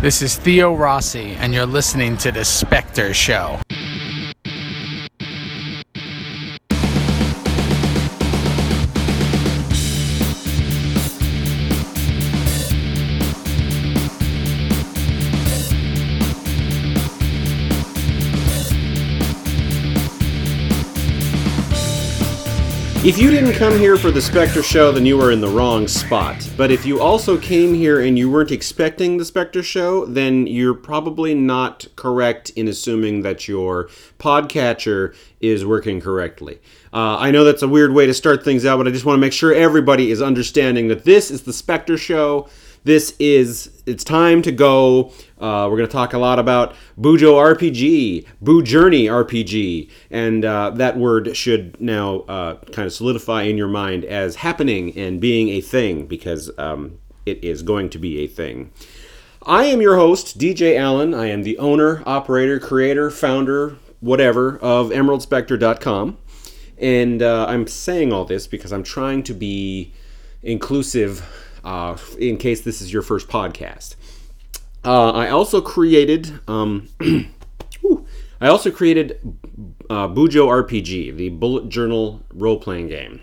This is Theo Rossi, and you're listening to The Specter Show. If you didn't come here for the Specter Show, then you were in the wrong spot. But if you also came here and you weren't expecting the Specter Show, then you're probably not correct in assuming that your podcatcher is working correctly. Uh, I know that's a weird way to start things out, but I just want to make sure everybody is understanding that this is the Specter Show. This is it's time to go. Uh, we're going to talk a lot about Bujo RPG, BuJourney RPG, and uh, that word should now uh, kind of solidify in your mind as happening and being a thing because um, it is going to be a thing. I am your host, DJ Allen. I am the owner, operator, creator, founder, whatever of EmeraldSpecter.com, and uh, I'm saying all this because I'm trying to be inclusive uh, in case this is your first podcast. Uh, I also created. Um, I also created uh, Bujo RPG, the bullet journal role playing game.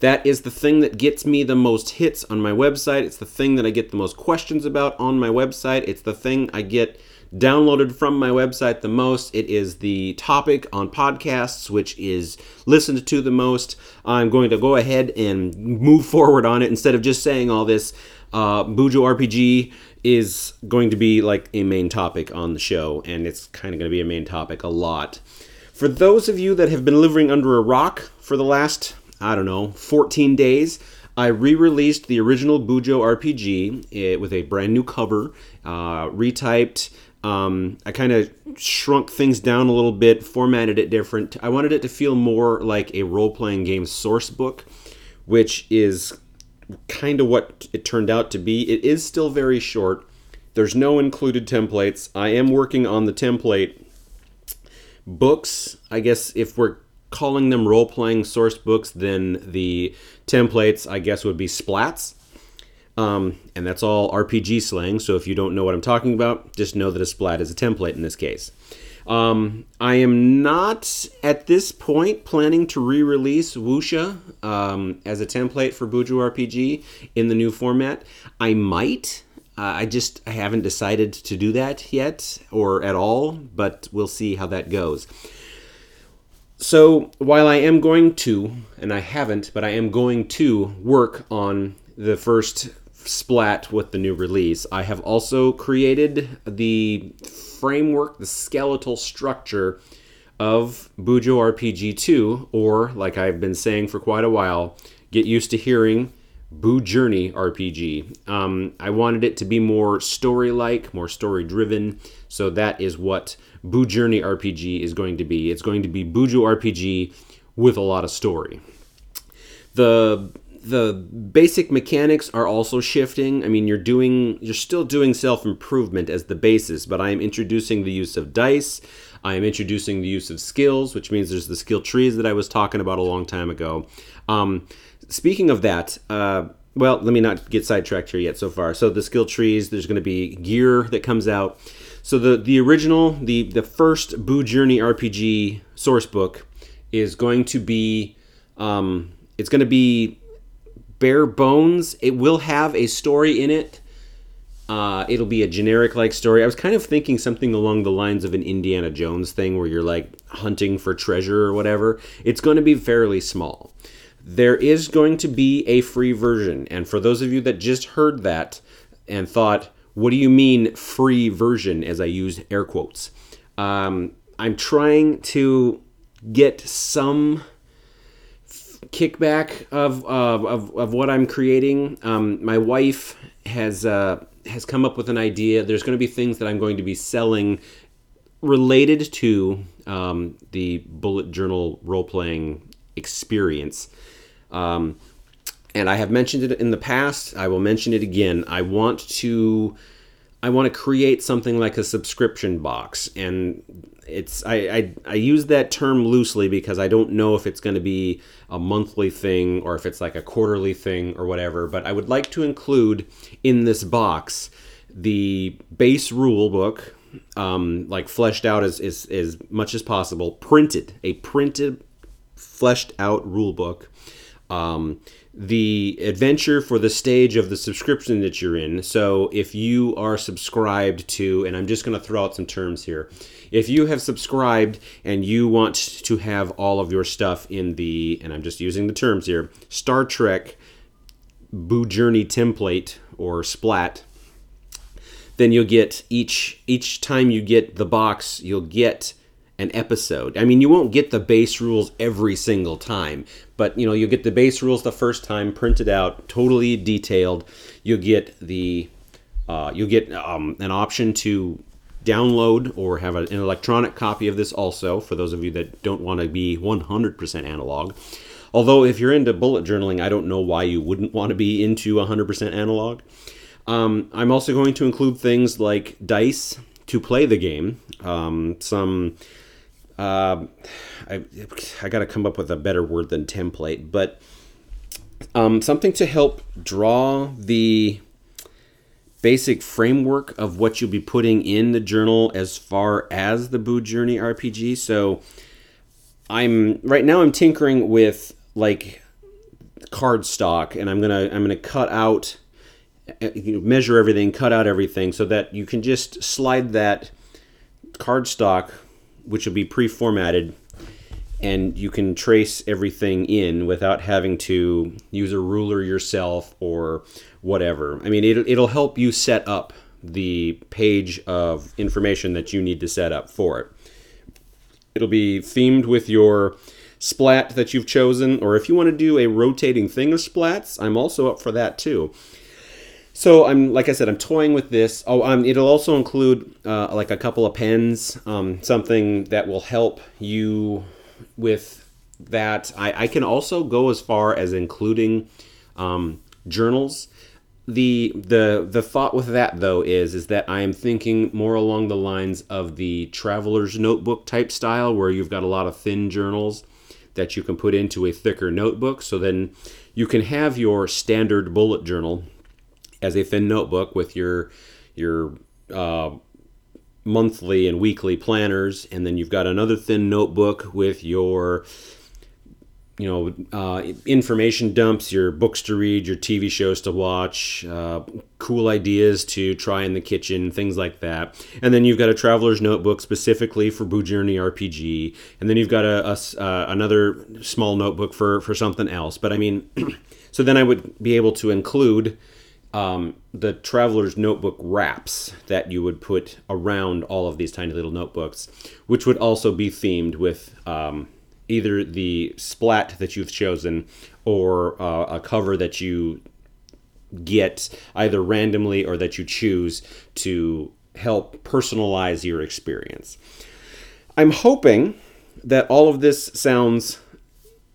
That is the thing that gets me the most hits on my website. It's the thing that I get the most questions about on my website. It's the thing I get downloaded from my website the most. It is the topic on podcasts, which is listened to the most. I'm going to go ahead and move forward on it instead of just saying all this. Uh, Bujo RPG is going to be like a main topic on the show, and it's kind of going to be a main topic a lot. For those of you that have been living under a rock for the last, I don't know, 14 days, I re-released the original Bujo RPG eh, with a brand new cover, uh, retyped. Um, I kind of shrunk things down a little bit, formatted it different. I wanted it to feel more like a role-playing game source book, which is kind of what it turned out to be. It is still very short. There's no included templates. I am working on the template books. I guess if we're calling them role playing source books, then the templates, I guess, would be splats. Um, and that's all RPG slang. So if you don't know what I'm talking about, just know that a splat is a template in this case. Um, I am not at this point planning to re release Wuxia um, as a template for Bujo RPG in the new format. I might. Uh, I just I haven't decided to do that yet or at all, but we'll see how that goes. So while I am going to, and I haven't, but I am going to work on the first splat with the new release, I have also created the framework, the skeletal structure of Bujo RPG 2, or like I've been saying for quite a while, get used to hearing BuJourney RPG. Um, I wanted it to be more story like, more story driven, so that is what BuJourney RPG is going to be. It's going to be Bujo RPG with a lot of story. The the basic mechanics are also shifting. I mean, you're doing you're still doing self-improvement as the basis, but I am introducing the use of dice. I am introducing the use of skills, which means there's the skill trees that I was talking about a long time ago. Um, speaking of that, uh, well, let me not get sidetracked here yet so far. So the skill trees, there's going to be gear that comes out. So the the original, the the first BuJourney RPG source book is going to be, um, it's going to be bare bones. It will have a story in it. Uh, it'll be a generic like story. I was kind of thinking something along the lines of an Indiana Jones thing where you're like hunting for treasure or whatever. It's going to be fairly small. There is going to be a free version. And for those of you that just heard that and thought, what do you mean free version as I use air quotes? Um, I'm trying to get some kickback of, uh, of, of what I'm creating. Um, my wife has uh, has come up with an idea. There's going to be things that I'm going to be selling related to um, the bullet journal role playing experience. Um, and I have mentioned it in the past. I will mention it again. I want to I want to create something like a subscription box, and it's I, I, I use that term loosely because I don't know if it's going to be a monthly thing or if it's like a quarterly thing or whatever. But I would like to include in this box the base rule book, um, like fleshed out as, as, as much as possible, printed, a printed, fleshed out rule book. Um, the adventure for the stage of the subscription that you're in. So if you are subscribed to, and I'm just going to throw out some terms here. If you have subscribed and you want to have all of your stuff in the, and I'm just using the terms here, Star Trek BuJourney template or splat, then you'll get each each time you get the box, you'll get an episode. I mean, you won't get the base rules every single time, but you know, you'll get the base rules the first time printed out, totally detailed. You'll get the uh, you'll get um, an option to download or have an electronic copy of this also for those of you that don't want to be 100% analog. Although, if you're into bullet journaling, I don't know why you wouldn't want to be into 100% analog. Um, I'm also going to include things like dice to play the game, um, some. Uh, I, I got to come up with a better word than template, but um, something to help draw the basic framework of what you'll be putting in the journal as far as the BuJourney RPG. So I'm right now I'm tinkering with like cardstock, and I'm gonna I'm gonna cut out uh, you know, measure everything, cut out everything, so that you can just slide that cardstock, which will be pre-formatted, and you can trace everything in without having to use a ruler yourself or whatever. I mean, it, it'll help you set up the page of information that you need to set up for it. It'll be themed with your splat that you've chosen, or if you want to do a rotating thing of splats, I'm also up for that too. So I'm like I said, I'm toying with this. Oh, um, it'll also include uh, like a couple of pens, um, something that will help you with that. I, I can also go as far as including um, journals. The the the thought with that though is is that I am thinking more along the lines of the traveler's notebook type style, where you've got a lot of thin journals that you can put into a thicker notebook. So then you can have your standard bullet journal as a thin notebook with your your uh, monthly and weekly planners, and then you've got another thin notebook with your you know uh, information dumps, your books to read, your TV shows to watch, uh, cool ideas to try in the kitchen, things like that. And then you've got a traveler's notebook specifically for BuJourney RPG, and then you've got a, a uh, another small notebook for for something else. But I mean, so then I would be able to include um, the traveler's notebook wraps that you would put around all of these tiny little notebooks, which would also be themed with um, either the splat that you've chosen or uh, a cover that you get either randomly or that you choose to help personalize your experience. I'm hoping that all of this sounds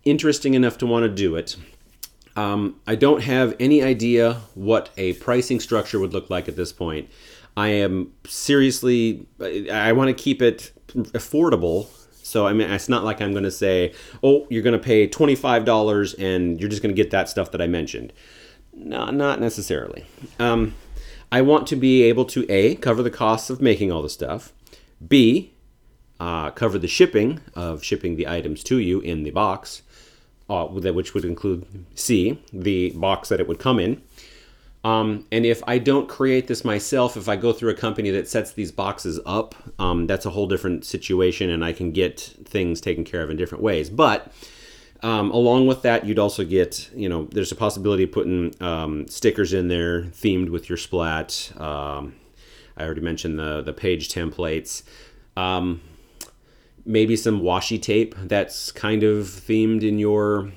interesting enough to want to do it. Um, I don't have any idea what a pricing structure would look like at this point. I am seriously, I want to keep it affordable. So I mean, it's not like I'm going to say, "Oh, you're going to pay twenty five dollars and you're just going to get that stuff that I mentioned." No, not necessarily. Um, I want to be able to a cover the costs of making all the stuff, b uh, cover the shipping of shipping the items to you in the box, uh, which would include C, the box that it would come in. Um, and if I don't create this myself, if I go through a company that sets these boxes up, um, that's a whole different situation, and I can get things taken care of in different ways. But um, along with that, you'd also get, you know, there's a possibility of putting um, stickers in there themed with your splat. Um, I already mentioned the the page templates. Um, maybe some washi tape that's kind of themed in your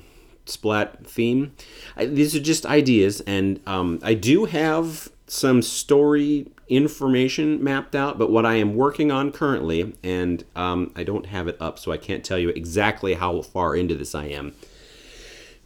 splat theme. I, these are just ideas, and um, I do have some story information mapped out, but what I am working on currently, and um, I don't have it up, so I can't tell you exactly how far into this I am.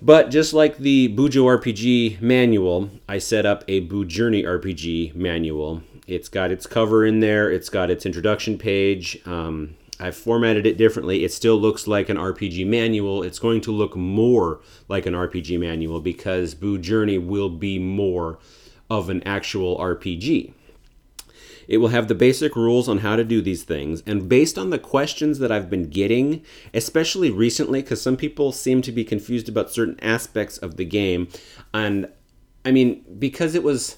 But just like the Bujo RPG manual, I set up a BuJourney RPG manual. It's got its cover in there, it's got its introduction page. Um, I've formatted it differently. It still looks like an RPG manual. It's going to look more like an RPG manual because BuJourney will be more of an actual RPG. It will have the basic rules on how to do these things. And based on the questions that I've been getting, especially recently, because some people seem to be confused about certain aspects of the game, and I mean, because it was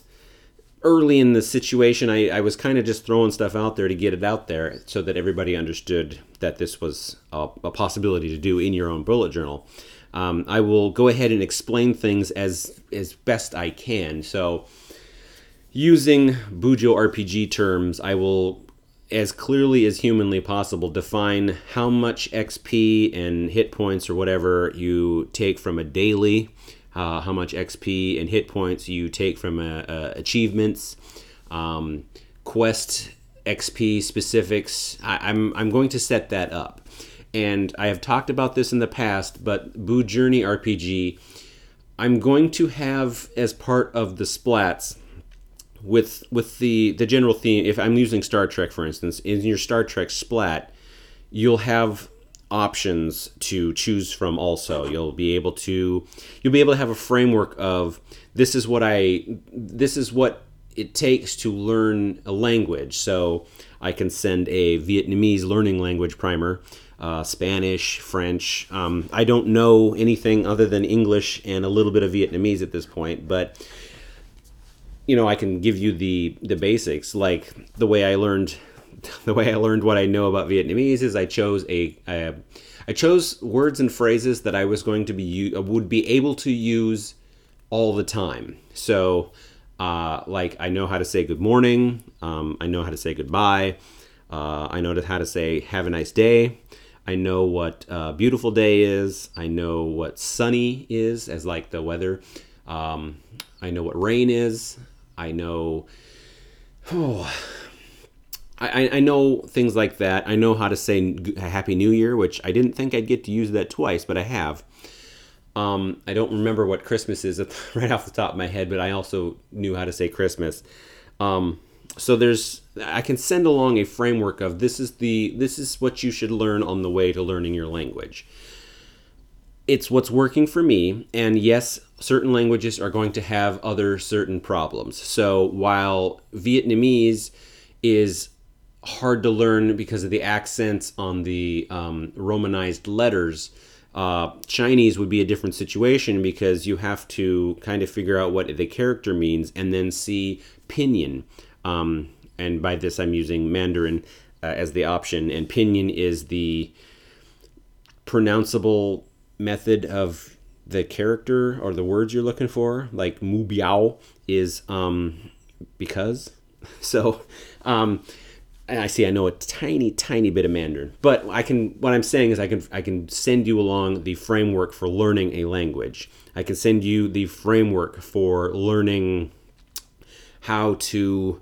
early in the situation, I, I was kind of just throwing stuff out there to get it out there so that everybody understood that this was a, a possibility to do in your own bullet journal. Um, I will go ahead and explain things as as best I can. So, using Bujo RPG terms, I will, as clearly as humanly possible, define how much XP and hit points or whatever you take from a daily uh, how much XP and hit points you take from uh, uh, achievements, um, quest XP specifics. I, I'm, I'm going to set that up. And I have talked about this in the past, but BuJourney RPG, I'm going to have as part of the splats with with the the general theme. If I'm using Star Trek, for instance, in your Star Trek splat, you'll have options to choose from also. You'll be able to you'll be able to have a framework of this is what i this is what it takes to learn a language. So i can send a vietnamese learning language primer uh, spanish french. Um, i don't know anything other than english and a little bit of vietnamese at this point but you know i can give you the the basics. Like the way i learned the way I learned what I know about Vietnamese is I chose a, a I chose words and phrases that I was going to be would be able to use all the time. So, uh, like I know how to say good morning. Um, I know how to say goodbye. Uh, I know how to say have a nice day. I know what uh, beautiful day is. I know what sunny is as like the weather. Um, I know what rain is. I know. Oh, I, I know things like that. I know how to say Happy New Year, which I didn't think I'd get to use that twice, but I have. Um, I don't remember what Christmas is right off the top of my head, but I also knew how to say Christmas. Um, so there's I can send along a framework of this is the this is what you should learn on the way to learning your language. It's what's working for me, and yes, certain languages are going to have other certain problems. So while Vietnamese is hard to learn because of the accents on the um, romanized letters. Uh, Chinese would be a different situation because you have to kind of figure out what the character means and then see pinyin. Um, and by this, I'm using Mandarin uh, as the option, and pinyin is the pronounceable method of the character or the words you're looking for. Like mu biao is um, because. So. Um, and I see I know a tiny, tiny bit of Mandarin, but I can. What I'm saying is I can I can send you along the framework for learning a language. I can send you the framework for learning how to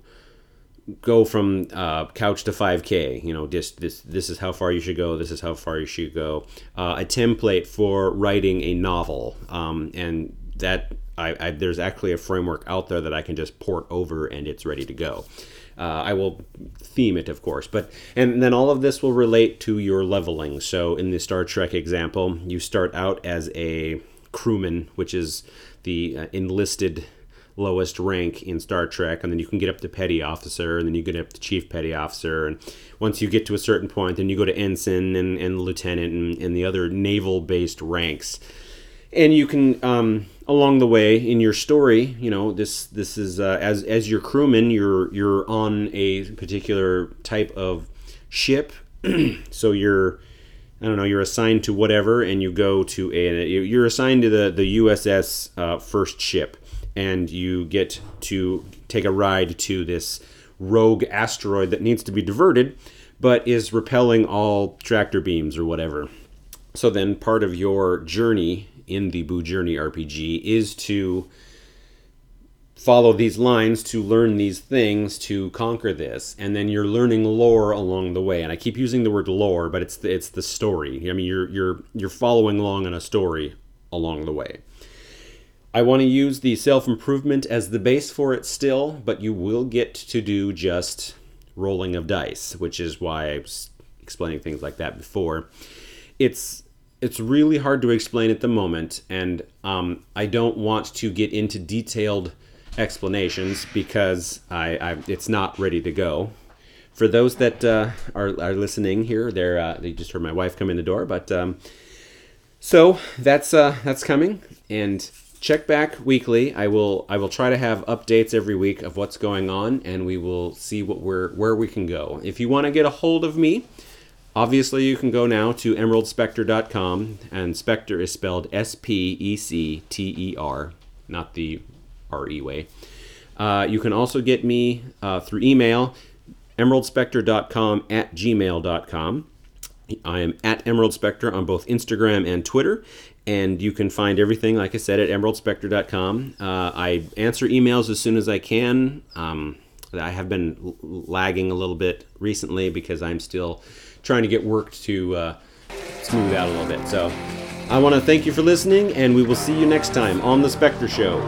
go from uh, couch to 5k you know this this this is how far you should go this is how far you should go uh, a template for writing a novel um, and that I, I, there's actually a framework out there that i can just port over and it's ready to go uh, I will theme it, of course, but and then all of this will relate to your leveling. So in the Star Trek example, you start out as a crewman, which is the uh, enlisted lowest rank in Star Trek, and then you can get up to petty officer, and then you get up to chief petty officer, and once you get to a certain point, then you go to ensign and, and lieutenant and, and the other naval based ranks and you can um, along the way in your story you know this this is uh, as as your crewman you're you're on a particular type of ship. So you're I don't know you're assigned to whatever and you go to a you're assigned to the the USS uh, first ship. And you get to take a ride to this rogue asteroid that needs to be diverted but is repelling all tractor beams or whatever. So then part of your journey in the BuJourney RPG is to follow these lines to learn these things to conquer this. And then you're learning lore along the way. And i keep using the word lore but it's the, it's the story. I mean you're you're you're following along in a story along the way. I want to use the self improvement as the base for it still but you will get to do just rolling of dice which is why i was explaining things like that before. It's it's really hard to explain at the moment, and um, I don't want to get into detailed explanations because I, I it's not ready to go. For those that uh, are, are listening here, they're uh, they just heard my wife come in the door, but um, so that's uh, that's coming and check back weekly. I will I will try to have updates every week of what's going on, and we will see what we're where we can go. If you want to get a hold of me, obviously you can go now to emeraldspecter.com, and Specter is spelled S P E C T E R, not the R E way. Uh, you can also get me uh, through email, emeraldspecter.com at gmail.com. I am at Emerald Specter on both Instagram and Twitter, and you can find everything, like I said, at emeraldspecter.com. Uh, I answer emails as soon as I can. Um, I have been lagging a little bit recently because I'm still trying to get work to uh, smooth out a little bit. So I want to thank you for listening, and we will see you next time on The Specter Show.